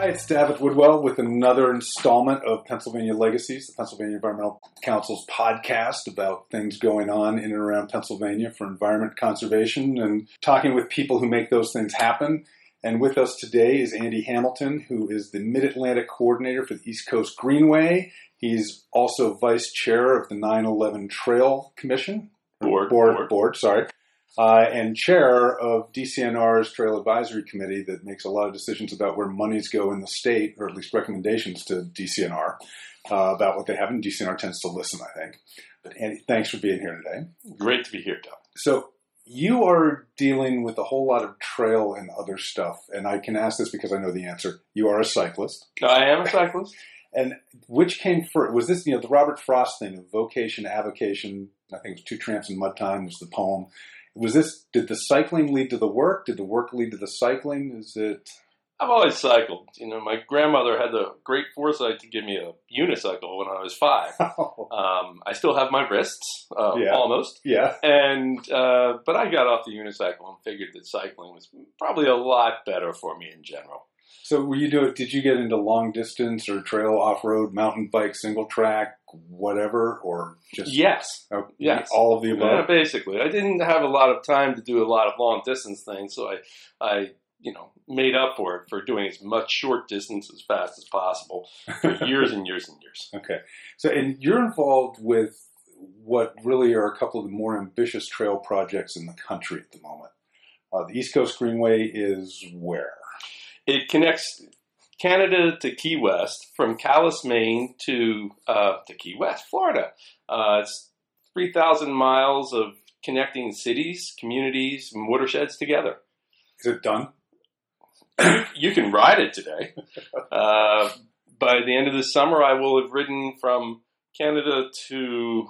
Hi, it's Davitt Woodwell with another installment of Pennsylvania Legacies, the Pennsylvania Environmental Council's podcast about things going on in and around Pennsylvania for environment conservation and talking with people who make those things happen. And with us today is Andy Hamilton, who is the Mid Atlantic Coordinator for the East Coast Greenway. He's also Vice Chair of the 9 11 Trail Commission. Board. Board, Board. board sorry. Uh, and chair of DCNR's Trail Advisory Committee that makes a lot of decisions about where monies go in the state, or at least recommendations to DCNR uh, about what they have. And DCNR tends to listen, I think. But Andy, thanks for being here today. Great to be here, Doug. So you are dealing with a whole lot of trail and other stuff, and I can ask this because I know the answer. You are a cyclist, I am a cyclist. and which came first? Was this you know the Robert Frost thing of vocation, avocation? I think it was Two Tramps in Mud Time was the poem. Was this? Did the cycling lead to the work? Did the work lead to the cycling? Is it? I've always cycled. You know, my grandmother had the great foresight to give me a unicycle when I was five. Um, I still have my wrists, uh, Yeah. almost. yeah. And uh, but I got off the unicycle and figured that cycling was probably a lot better for me in general. So were you doing? Did you get into long distance or trail, off road, mountain bike, single track, whatever, or just Yes, oh, Yes. all of the Yeah, above? basically. I didn't have a lot of time to do a lot of long distance things, so I, I, you know, made up for it for doing as much short distance as fast as possible for years and years and years. Okay. So, and you're involved with what really are a couple of the more ambitious trail projects in the country at the moment. Uh, the East Coast Greenway is where? It connects Canada to Key West, from Calais, Maine to uh, to Key West, Florida. Uh, it's three thousand miles of connecting cities, communities, and watersheds together. Is it done? you can ride it today. Uh, by the end of the summer, I will have ridden from Canada to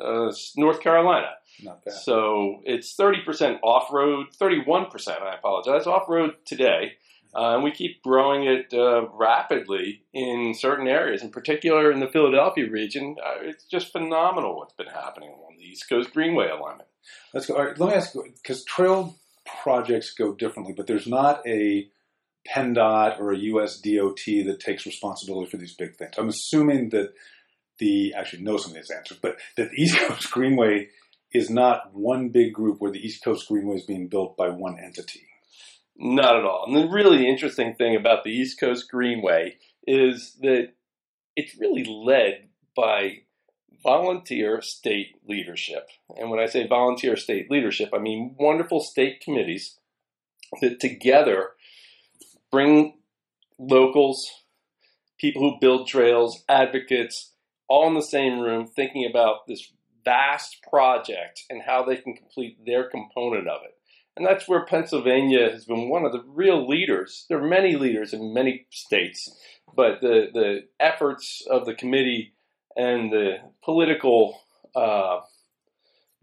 uh, North Carolina. Not bad. So it's 30% off road, 31%, I apologize, off road today. Uh, and we keep growing it uh, rapidly in certain areas, in particular in the Philadelphia region. Uh, it's just phenomenal what's been happening along the East Coast Greenway alignment. Let's go. Let me ask because trail projects go differently, but there's not a PennDOT or a US DOT that takes responsibility for these big things. I'm assuming that the actually know some of these answers, but that the East Coast Greenway is not one big group where the East Coast Greenway is being built by one entity. Not at all. And the really interesting thing about the East Coast Greenway is that it's really led by volunteer state leadership. And when I say volunteer state leadership, I mean wonderful state committees that together bring locals, people who build trails, advocates, all in the same room thinking about this vast project and how they can complete their component of it. And that's where Pennsylvania has been one of the real leaders. There are many leaders in many states, but the, the efforts of the committee and the political uh,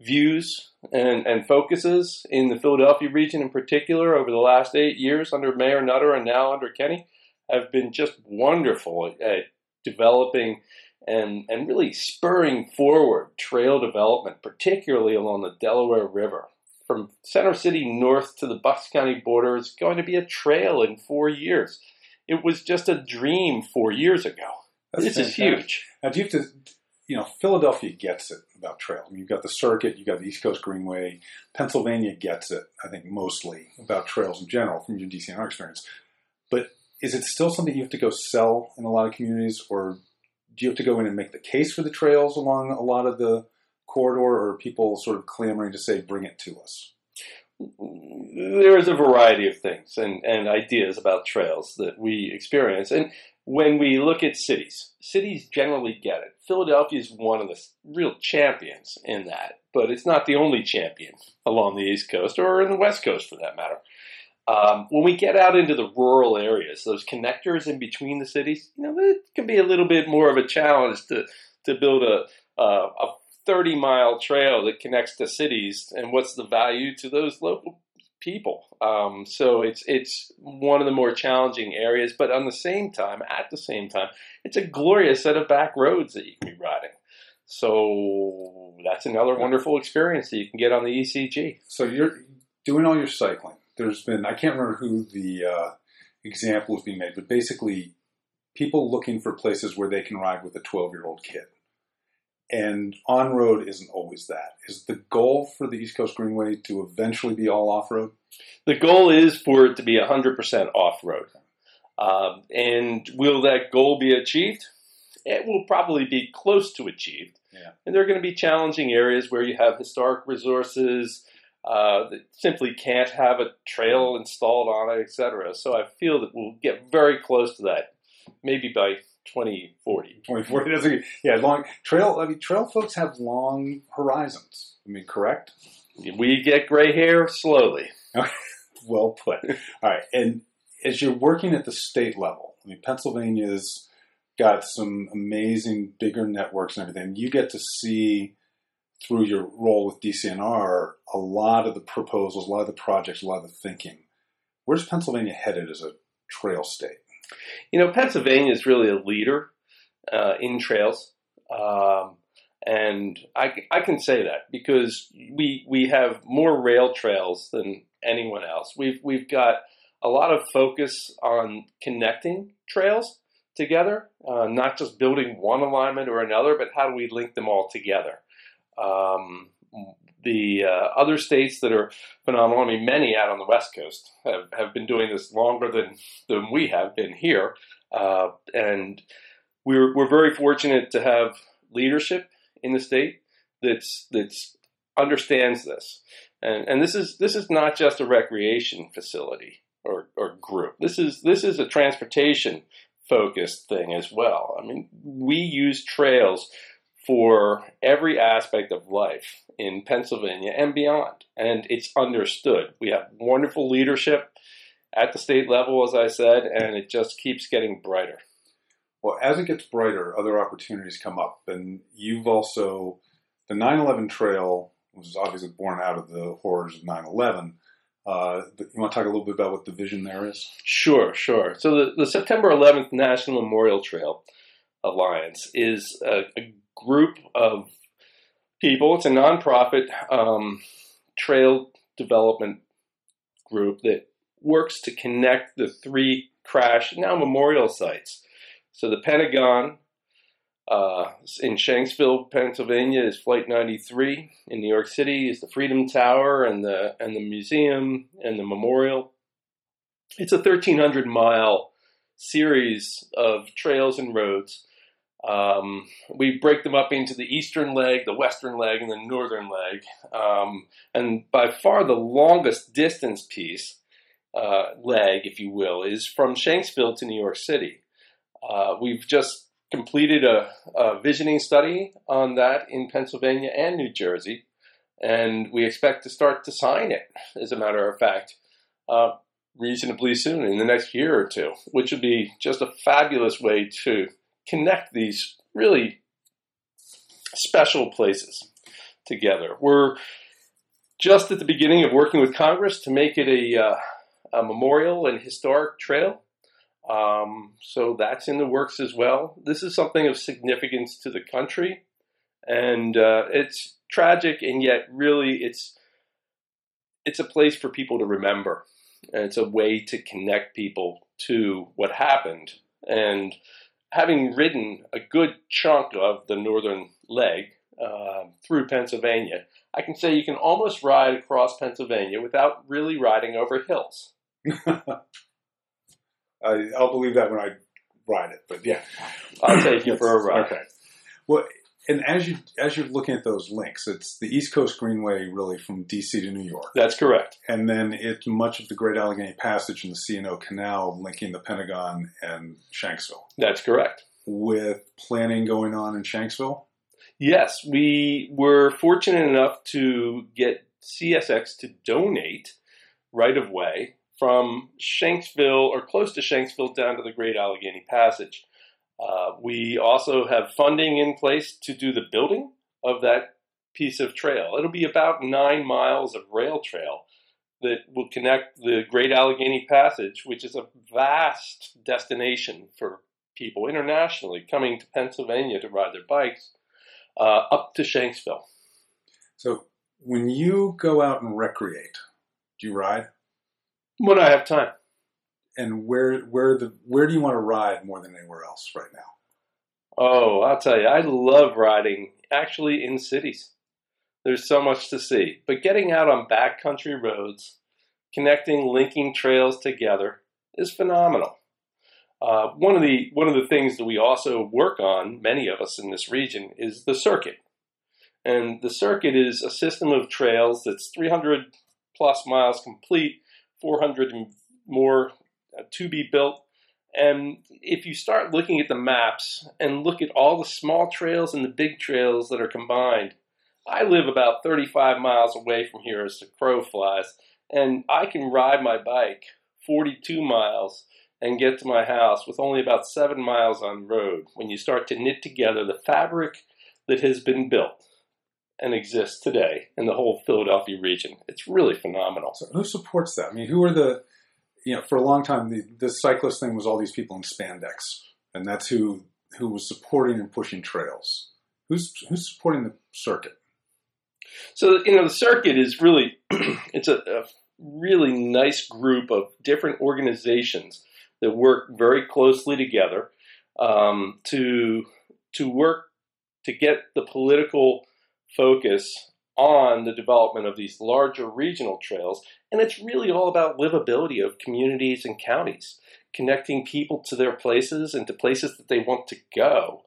views and, and focuses in the Philadelphia region in particular over the last eight years under Mayor Nutter and now under Kenney have been just wonderful at, at developing and, and really spurring forward trail development, particularly along the Delaware River. From Center City north to the Bucks County border is going to be a trail in four years. It was just a dream four years ago. That's this is huge. Now, do you have to, you know, Philadelphia gets it about trail. I mean, you've got the circuit, you've got the East Coast Greenway. Pennsylvania gets it, I think, mostly about trails in general from your DCNR experience. But is it still something you have to go sell in a lot of communities, or do you have to go in and make the case for the trails along a lot of the corridor, or people sort of clamoring to say, bring it to us? there is a variety of things and, and ideas about trails that we experience. And when we look at cities, cities generally get it. Philadelphia is one of the real champions in that, but it's not the only champion along the East Coast or in the West Coast for that matter. Um, when we get out into the rural areas, those connectors in between the cities, you know, it can be a little bit more of a challenge to, to build a, a, a 30 mile trail that connects to cities and what's the value to those local people. Um, so it's it's one of the more challenging areas, but on the same time, at the same time, it's a glorious set of back roads that you can be riding. So that's another wonderful experience that you can get on the ECG. So you're doing all your cycling. There's been I can't remember who the uh, example was being made, but basically, people looking for places where they can ride with a 12 year old kid. And on road isn't always that. Is the goal for the East Coast Greenway to eventually be all off road? The goal is for it to be 100% off road. Um, and will that goal be achieved? It will probably be close to achieved. Yeah. And there are going to be challenging areas where you have historic resources uh, that simply can't have a trail installed on it, etc. So I feel that we'll get very close to that, maybe by 2040. 2040 doesn't. Yeah, long trail. I mean, trail folks have long horizons. I mean, correct? We get gray hair slowly. well put. All right, and as you're working at the state level, I mean, Pennsylvania's got some amazing bigger networks and everything. You get to see through your role with DCNR a lot of the proposals, a lot of the projects, a lot of the thinking. Where's Pennsylvania headed as a trail state? You know, Pennsylvania is really a leader uh, in trails. Um, and I, I can say that because we we have more rail trails than anyone else. We've we've got a lot of focus on connecting trails together, uh, not just building one alignment or another, but how do we link them all together? Um, the uh, other states that are phenomenal, I mean, many out on the West Coast have, have been doing this longer than, than we have been here. Uh, and we're, we're very fortunate to have leadership in the state that's, that's understands this. And, and this is this is not just a recreation facility or, or group. This is this is a transportation focused thing as well. I mean, we use trails for every aspect of life in Pennsylvania and beyond. And it's understood. We have wonderful leadership at the state level, as I said, and it just keeps getting brighter. Well, as it gets brighter, other opportunities come up. And you've also, the 9 11 trail was obviously born out of the horrors of 9 11. Uh, you want to talk a little bit about what the vision there is? Sure, sure. So the, the September 11th National Memorial Trail Alliance is a, a group of people. It's a nonprofit um, trail development group that works to connect the three crash now memorial sites. So the Pentagon uh, in Shanksville, Pennsylvania, is Flight 93. In New York City, is the Freedom Tower and the and the museum and the memorial. It's a 1,300 mile series of trails and roads um, we break them up into the eastern leg, the western leg, and the northern leg. Um, and by far the longest distance piece, uh, leg, if you will, is from Shanksville to New York City. Uh, we've just completed a, a, visioning study on that in Pennsylvania and New Jersey, and we expect to start to sign it, as a matter of fact, uh, reasonably soon in the next year or two, which would be just a fabulous way to connect these really special places together. We're just at the beginning of working with Congress to make it a, uh, a memorial and historic trail. Um, so that's in the works as well. This is something of significance to the country, and uh, it's tragic, and yet really it's it's a place for people to remember, and it's a way to connect people to what happened. And having ridden a good chunk of the northern leg uh, through Pennsylvania, I can say you can almost ride across Pennsylvania without really riding over hills. I, will believe that when I ride it, but yeah, I'll take you for a ride. Okay. Well, and as you as you're looking at those links, it's the East Coast Greenway, really from DC to New York. That's correct. And then it's much of the Great Allegheny Passage and the C&O Canal linking the Pentagon and Shanksville. That's correct. With planning going on in Shanksville. Yes, we were fortunate enough to get CSX to donate right of way from Shanksville or close to Shanksville down to the Great Allegheny Passage. Uh, we also have funding in place to do the building of that piece of trail. It'll be about nine miles of rail trail that will connect the Great Allegheny Passage, which is a vast destination for people internationally coming to Pennsylvania to ride their bikes, uh, up to Shanksville. So, when you go out and recreate, do you ride? When I have time. And where where the where do you want to ride more than anywhere else right now? Oh, I'll tell you, I love riding actually in cities. There's so much to see, but getting out on backcountry roads, connecting, linking trails together is phenomenal. Uh, one of the one of the things that we also work on, many of us in this region, is the circuit. And the circuit is a system of trails that's 300 plus miles complete, 400 and more Uh, to be built. And if you start looking at the maps and look at all the small trails and the big trails that are combined, I live about 35 miles away from here as the crow flies, and I can ride my bike 42 miles and get to my house with only about seven miles on road when you start to knit together the fabric that has been built and exists today in the whole Philadelphia region. It's really phenomenal. So who supports that? I mean, who are the, you know, for a long time, the, the cyclist thing was all these people in spandex, and that's who who was supporting and pushing trails. Who's who's supporting the circuit? So you know, the circuit is really it's a, a really nice group of different organizations that work very closely together um, to to work to get the political focus on the development of these larger regional trails. And it's really all about livability of communities and counties, connecting people to their places and to places that they want to go.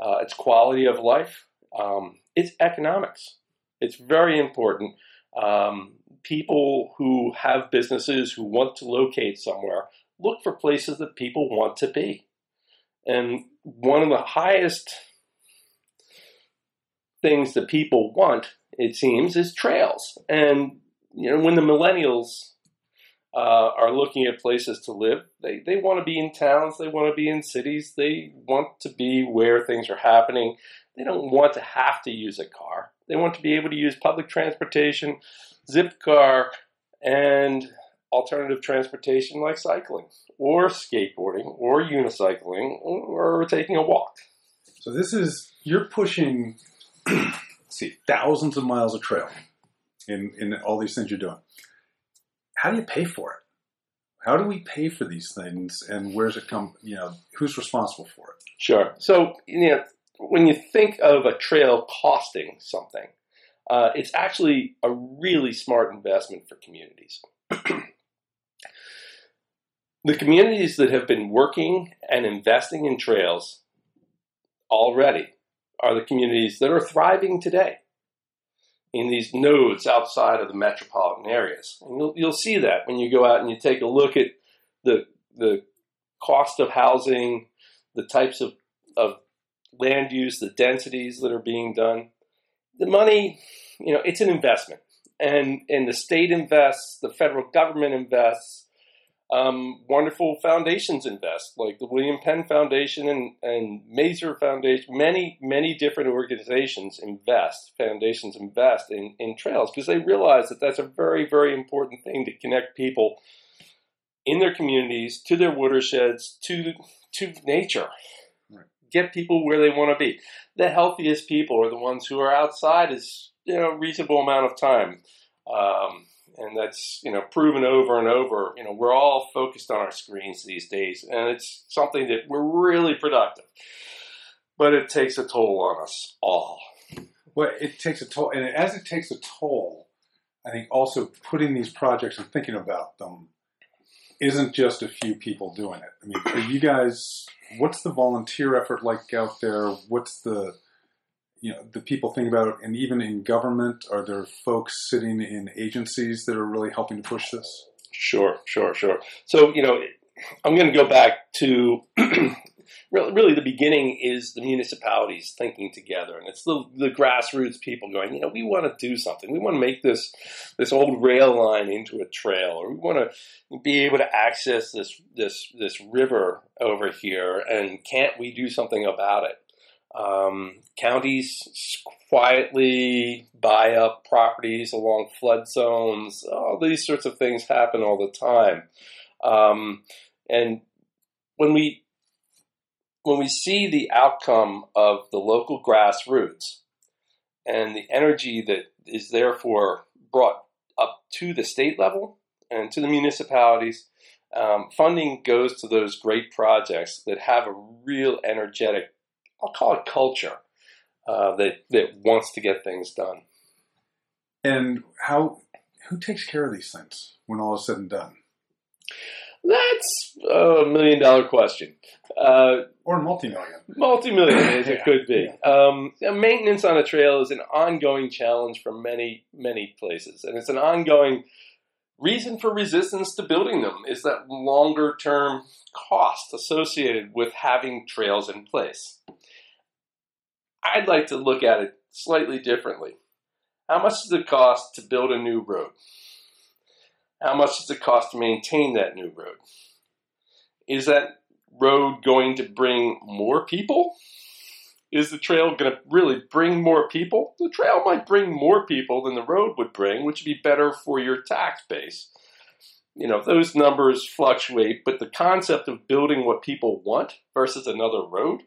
Uh, it's quality of life, um, it's economics. It's very important. Um, people who have businesses who want to locate somewhere look for places that people want to be. And one of the highest things that people want, it seems, is trails. And you know, when the millennials uh, are looking at places to live, they, they want to be in towns, they want to be in cities, they want to be where things are happening. They don't want to have to use a car. They want to be able to use public transportation, Zipcar, and alternative transportation like cycling or skateboarding or unicycling or taking a walk. So this is you're pushing see thousands of miles of trail in in all these things you're doing. How do you pay for it? How do we pay for these things, and where's it come? You know, who's responsible for it? Sure. So you know, when you think of a trail costing something, uh, it's actually a really smart investment for communities. the communities that have been working and investing in trails already are the communities that are thriving today in these nodes outside of the metropolitan areas. And you'll, you'll see that when you go out and you take a look at the, the cost of housing, the types of, of land use, the densities that are being done. The money, you know, it's an investment. And, and the state invests, the federal government invests, um, wonderful foundations invest, like the William Penn Foundation and, and Mazer Foundation. Many, many different organizations invest, foundations invest in, in trails because they realize that that's a very, very important thing to connect people in their communities, to their watersheds, to, to nature. Right. Get people where they want to be. The healthiest people are the ones who are outside is you know reasonable amount of time. Um, and that's you know proven over and over. You know, we're all focused on our screens these days, and it's something that we're really productive, but it takes a toll on us all. Well, it takes a toll, and as it takes a toll, I think also putting these projects and thinking about them isn't just a few people doing it. I mean, you guys, what's the volunteer effort like out there? What's the you know the people think about and even in government, are there folks sitting in agencies that are really helping to push this? Sure, sure, sure. So you know, I'm going to go back to really, really the beginning is the municipalities thinking together, and it's the, the grassroots people going, you know, we want to do something. We want to make this this old rail line into a trail, or we want to be able to access this this this river over here, and can't we do something about it? Um, counties quietly buy up properties along flood zones. All these sorts of things happen all the time. Um, and when we when we see the outcome of the local grassroots and the energy that is therefore brought up to the state level and to the municipalities, Um, funding goes to those great projects that have a real energetic, I'll call it culture, uh, that that wants to get things done. And how who takes care of these things when all is said and done? That's a million dollar question. Uh, or multi-million. Multi-million, as it could be. Um, maintenance on a trail is an ongoing challenge for many, many places, and it's an ongoing reason for resistance to building them is that longer term cost associated with having trails in place. I'd like to look at it slightly differently. How much does it cost to build a new road? How much does it cost to maintain that new road? Is that road going to bring more people? Is the trail going to really bring more people? The trail might bring more people than the road would bring, which would be better for your tax base. You know, those numbers fluctuate, but the concept of building what people want versus another road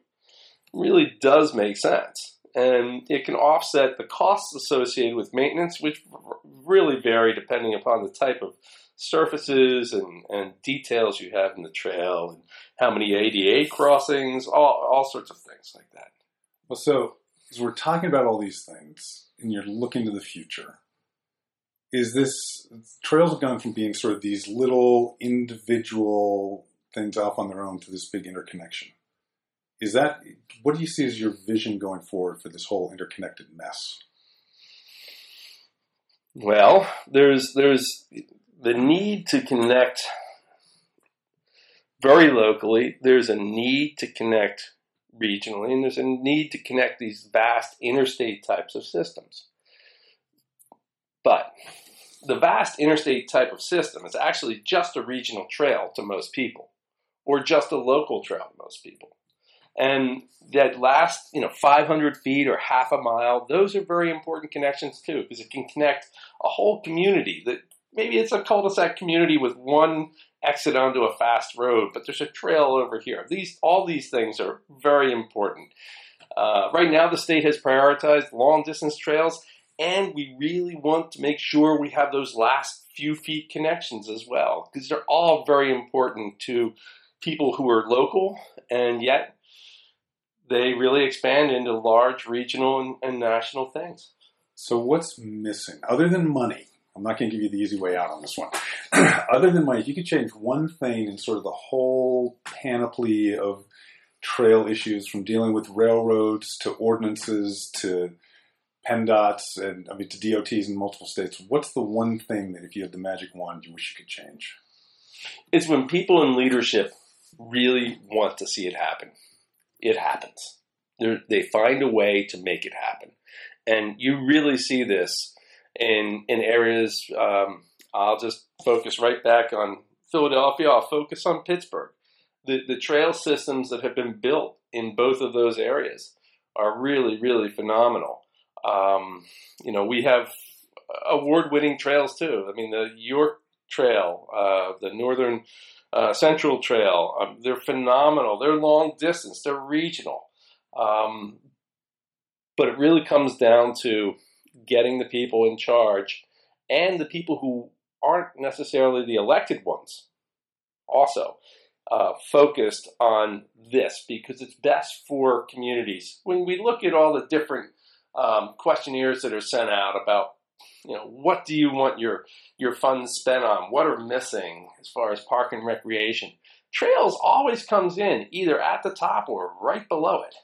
really does make sense. And it can offset the costs associated with maintenance, which really vary depending upon the type of surfaces and, and details you have in the trail and how many ADA crossings, all, all sorts of things like that. Well, so as we're talking about all these things and you're looking to the future, is this trails have gone from being sort of these little individual things off on their own to this big interconnection? Is that what do you see as your vision going forward for this whole interconnected mess? Well, there's there's the need to connect very locally. There's a need to connect regionally, and there's a need to connect these vast interstate types of systems. But the vast interstate type of system is actually just a regional trail to most people, or just a local trail to most people. And that last, you know, 500 feet or half a mile, those are very important connections too, because it can connect a whole community that maybe it's a cul-de-sac community with one exit onto a fast road, but there's a trail over here. These, all these things are very important. Uh, right now, the state has prioritized long distance trails, and we really want to make sure we have those last few feet connections as well, because they're all very important to people who are local, and yet they really expand into large regional and, and national things. So, what's missing other than money? I'm not going to give you the easy way out on this one. Other than money, if you could change one thing in sort of the whole panoply of trail issues from dealing with railroads to ordinances to PennDOTs and I mean to DOTs in multiple states, what's the one thing that if you had the magic wand you wish you could change? It's when people in leadership really want to see it happen. It happens. They're, they find a way to make it happen. And you really see this in in areas. Um, I'll just focus right back on Philadelphia. I'll focus on Pittsburgh. The the trail systems that have been built in both of those areas are really really phenomenal. Um, you know, we have award winning trails too. I mean, the York Trail, uh, the Northern uh, Central Trail, um, they're phenomenal. They're long distance. They're regional. Um, but it really comes down to getting the people in charge and the people who aren't necessarily the elected ones also uh, focused on this because it's best for communities. When we look at all the different um, questionnaires that are sent out about you know what do you want your your funds spent on? What are missing as far as park and recreation? Trails always comes in either at the top or right below it.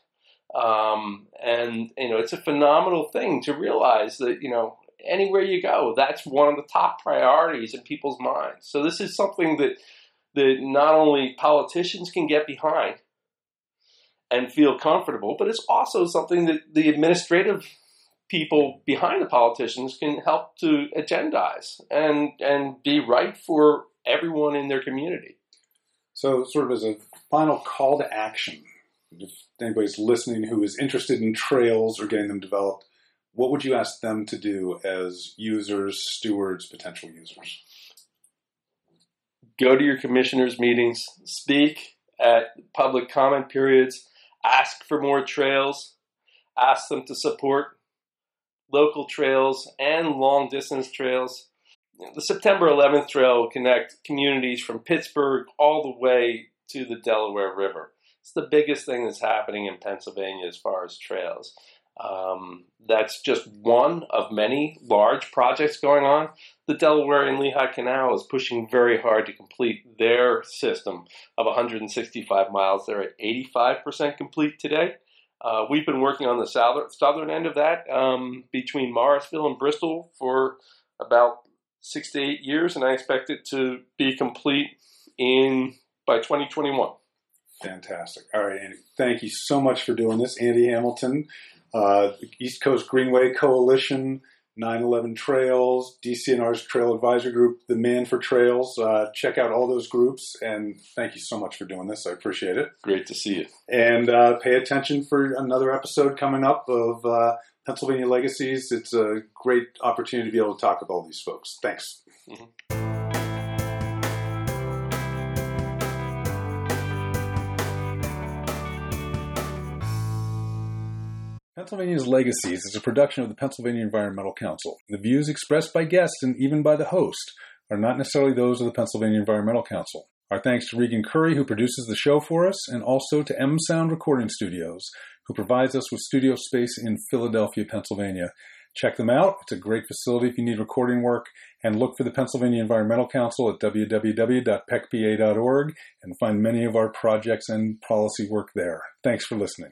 Um, and you know, it's a phenomenal thing to realize that you know anywhere you go, that's one of the top priorities in people's minds. So this is something that that not only politicians can get behind and feel comfortable, but it's also something that the administrative people behind the politicians can help to agendize and and be right for everyone in their community. So, sort of as a final call to action, if anybody's listening who is interested in trails or getting them developed, what would you ask them to do as users, stewards, potential users? Go to your commissioners' meetings, speak at public comment periods, ask for more trails, ask them to support local trails and long distance trails. the September 11th Trail will connect communities from Pittsburgh all the way to the Delaware River. It's the biggest thing that's happening in Pennsylvania as far as trails. Um, that's just one of many large projects going on. The Delaware and Lehigh Canal is pushing very hard to complete their system of 165 miles. They're at 85% complete today. Uh, we've been working on the southern, southern end of that um, between Morrisville and Bristol for about six to eight years, and I expect it to be complete in by 2021. Fantastic. All right, Andy. Thank you so much for doing this. Andy Hamilton, uh, East Coast Greenway Coalition, 911 Trails, DCNR's Trail Advisor Group, the Man for Trails. Uh, check out all those groups, and thank you so much for doing this. I appreciate it. Great to see you. And uh, pay attention for another episode coming up of uh, Pennsylvania Legacies. It's a great opportunity to be able to talk with all these folks. Thanks. Mm-hmm. Pennsylvania's Legacies is a production of the Pennsylvania Environmental Council. The views expressed by guests and even by the host are not necessarily those of the Pennsylvania Environmental Council. Our thanks to Regan Curry, who produces the show for us, and also to M Sound Recording Studios, who provides us with studio space in Philadelphia, Pennsylvania. Check them out. It's a great facility if you need recording work. And look for the Pennsylvania Environmental Council at www.pecpa.org and find many of our projects and policy work there. Thanks for listening.